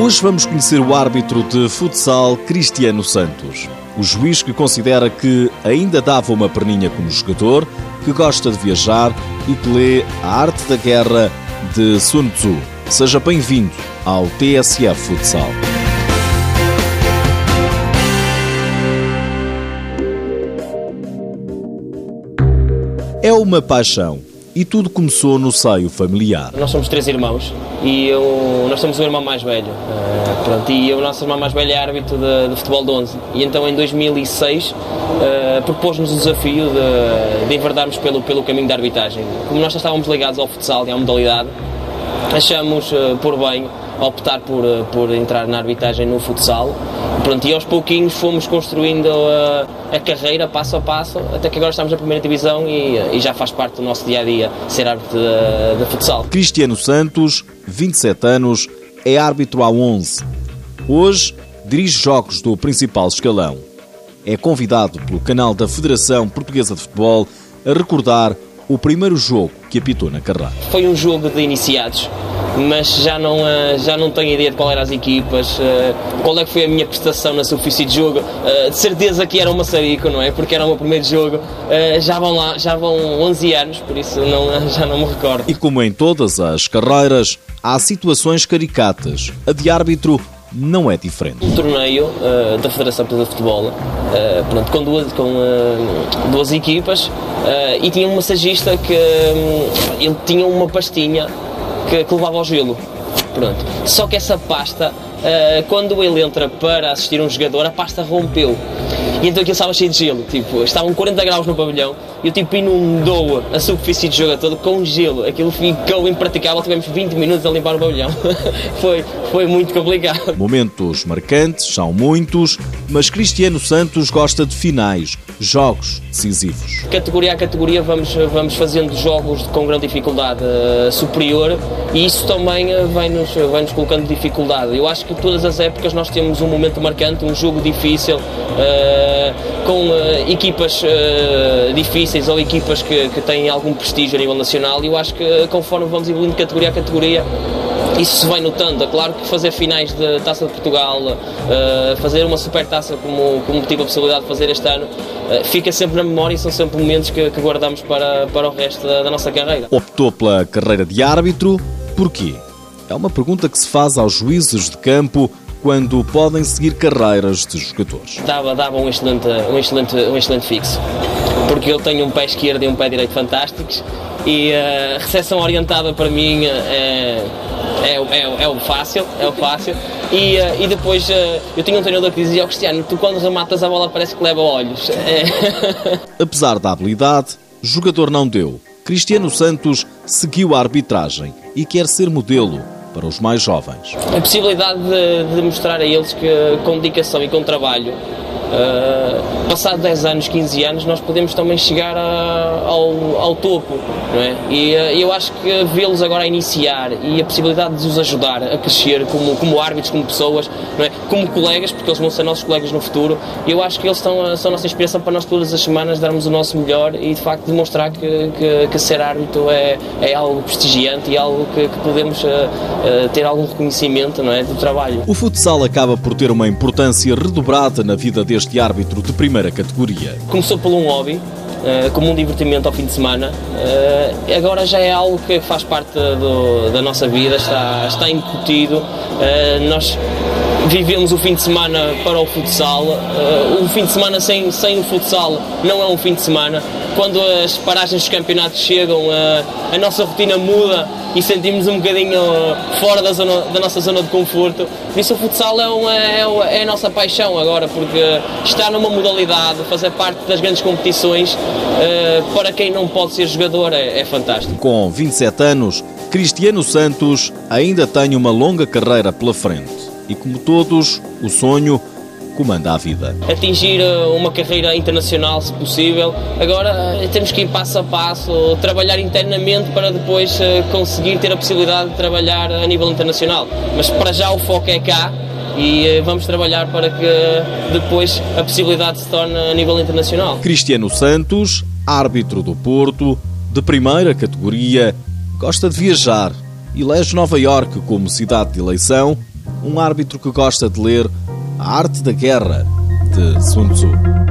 Hoje vamos conhecer o árbitro de futsal Cristiano Santos. O juiz que considera que ainda dava uma perninha como jogador, que gosta de viajar e que lê A Arte da Guerra de Sun Tzu. Seja bem-vindo ao TSF Futsal. É uma paixão e tudo começou no seio familiar. Nós somos três irmãos e eu, nós temos um irmão mais velho. Uh, pronto, e o nosso irmão mais velho é árbitro de, de futebol de 11. E então em 2006 uh, propôs-nos o desafio de, de enverdarmos pelo, pelo caminho da arbitragem. Como nós já estávamos ligados ao futsal e à modalidade, achamos uh, por bem optar por, por entrar na arbitragem no futsal. Pronto, e aos pouquinhos fomos construindo a, a, carreira passo a passo, até que agora estamos na primeira divisão e, e já faz parte do nosso dia a dia ser árbitro de, de futsal. Cristiano Santos, 27 anos, é árbitro há 11. Hoje dirige jogos do principal escalão. É convidado pelo canal da Federação Portuguesa de Futebol a recordar o primeiro jogo que apitou na carreira. Foi um jogo de iniciados mas já não, eh, já não tenho ideia de qual eram as equipas, eh, qual é que foi a minha prestação na superfície de jogo. Eh, de certeza que era uma Maçarico, não é? Porque era o meu primeiro jogo. Já vão lá, já vão 11 anos, por isso não, já não me recordo. E como em todas as carreiras, há situações caricatas. A de árbitro não é diferente. Um torneio uh, da Federação de Futebol, uh, pronto, com, duas, com uh, duas equipas, e tinha um massagista que um, ele tinha uma pastinha que, que levava ao gelo. Pronto. Só que essa pasta, uh, quando ele entra para assistir um jogador, a pasta rompeu. E então aquilo estava cheio de gelo, tipo, estavam 40 graus no pavilhão e o tipo inundou a superfície de jogo todo com gelo. Aquilo ficou impraticável, tivemos 20 minutos a limpar o pavilhão. foi, foi muito complicado. Momentos marcantes, são muitos, mas Cristiano Santos gosta de finais, jogos decisivos. Categoria a categoria vamos, vamos fazendo jogos com grande dificuldade uh, superior e isso também uh, vai-nos vai -nos colocando dificuldade. Eu acho que todas as épocas nós temos um momento marcante, um jogo difícil. Uh, eh, com uh, equipas uh, difíceis ou equipas que, que têm algum prestígio a nível nacional e eu acho que conforme vamos evoluindo categoria a categoria isso se vai notando. É claro que fazer finais de Taça de Portugal, uh, fazer uma super taça como, como tive a possibilidade de fazer este ano, uh, fica sempre na memória e são sempre momentos que, que guardamos para, para o resto da, da, nossa carreira. Optou pela carreira de árbitro, porquê? É uma pergunta que se faz aos juízes de campo quando podem seguir carreiras de jogadores. Dava, dava um, excelente, um, excelente, um excelente fixo, porque eu tenho um pé esquerdo e um pé direito fantásticos e a recepção orientada para mim é, é, é, é o fácil, é o fácil. E, e depois eu tinha um treinador que dizia ao Cristiano, tu quando rematas a bola parece que leva olhos. É. Apesar da habilidade, jogador não deu. Cristiano Santos seguiu a arbitragem e quer ser modelo para os mais jovens. A possibilidade de, de mostrar a eles que com dedicação e com trabalho Uh, passado 10 anos, 15 anos, nós podemos também chegar a, ao, ao, topo, não é? E uh, eu acho que vê-los agora a iniciar e a possibilidade de os ajudar a crescer como, como árbitros, como pessoas, não é? Como colegas, porque eles vão ser nossos colegas no futuro, eu acho que eles estão, são a nossa inspiração para nós todas as semanas darmos o nosso melhor e de facto demonstrar que, que, que ser árbitro é, é algo prestigiante e algo que, que podemos uh, ter algum reconhecimento, não é? Do trabalho. O futsal acaba por ter uma importância redobrada na vida deste este árbitro de primeira categoria? Começou por um hobby, Uh, como um divertimento ao fim de semana. Uh, agora já é algo que faz parte do, da nossa vida, está, está incutido. Uh, nós vivemos o fim de semana para o futsal. Uh, fim de semana sem, sem o futsal não é um fim de semana. Quando as paragens dos campeonatos chegam, uh, a nossa rotina muda e sentimos um bocadinho fora da, zona, da nossa zona de conforto. Por isso o futsal é, uma, é, é, a nossa paixão agora, porque estar numa modalidade, fazer parte das grandes competições, uh, para quem não pode ser jogador, é, é fantástico. Com 27 anos, Cristiano Santos ainda tem uma longa carreira pela frente e, como todos, o sonho comanda a vida. Atingir eh, uma carreira internacional, se possível. Agora eh, temos que ir passo a passo, trabalhar internamente para depois eh, conseguir ter a possibilidade de trabalhar a nível internacional. Mas para já o foco é cá e vamos trabalhar para que depois a possibilidade se torne a nível internacional. Cristiano Santos, árbitro do Porto, de primeira categoria, gosta de viajar, elege Nova Iorque como cidade de eleição um árbitro que gosta de ler A Arte da Guerra, de Sun Tzu.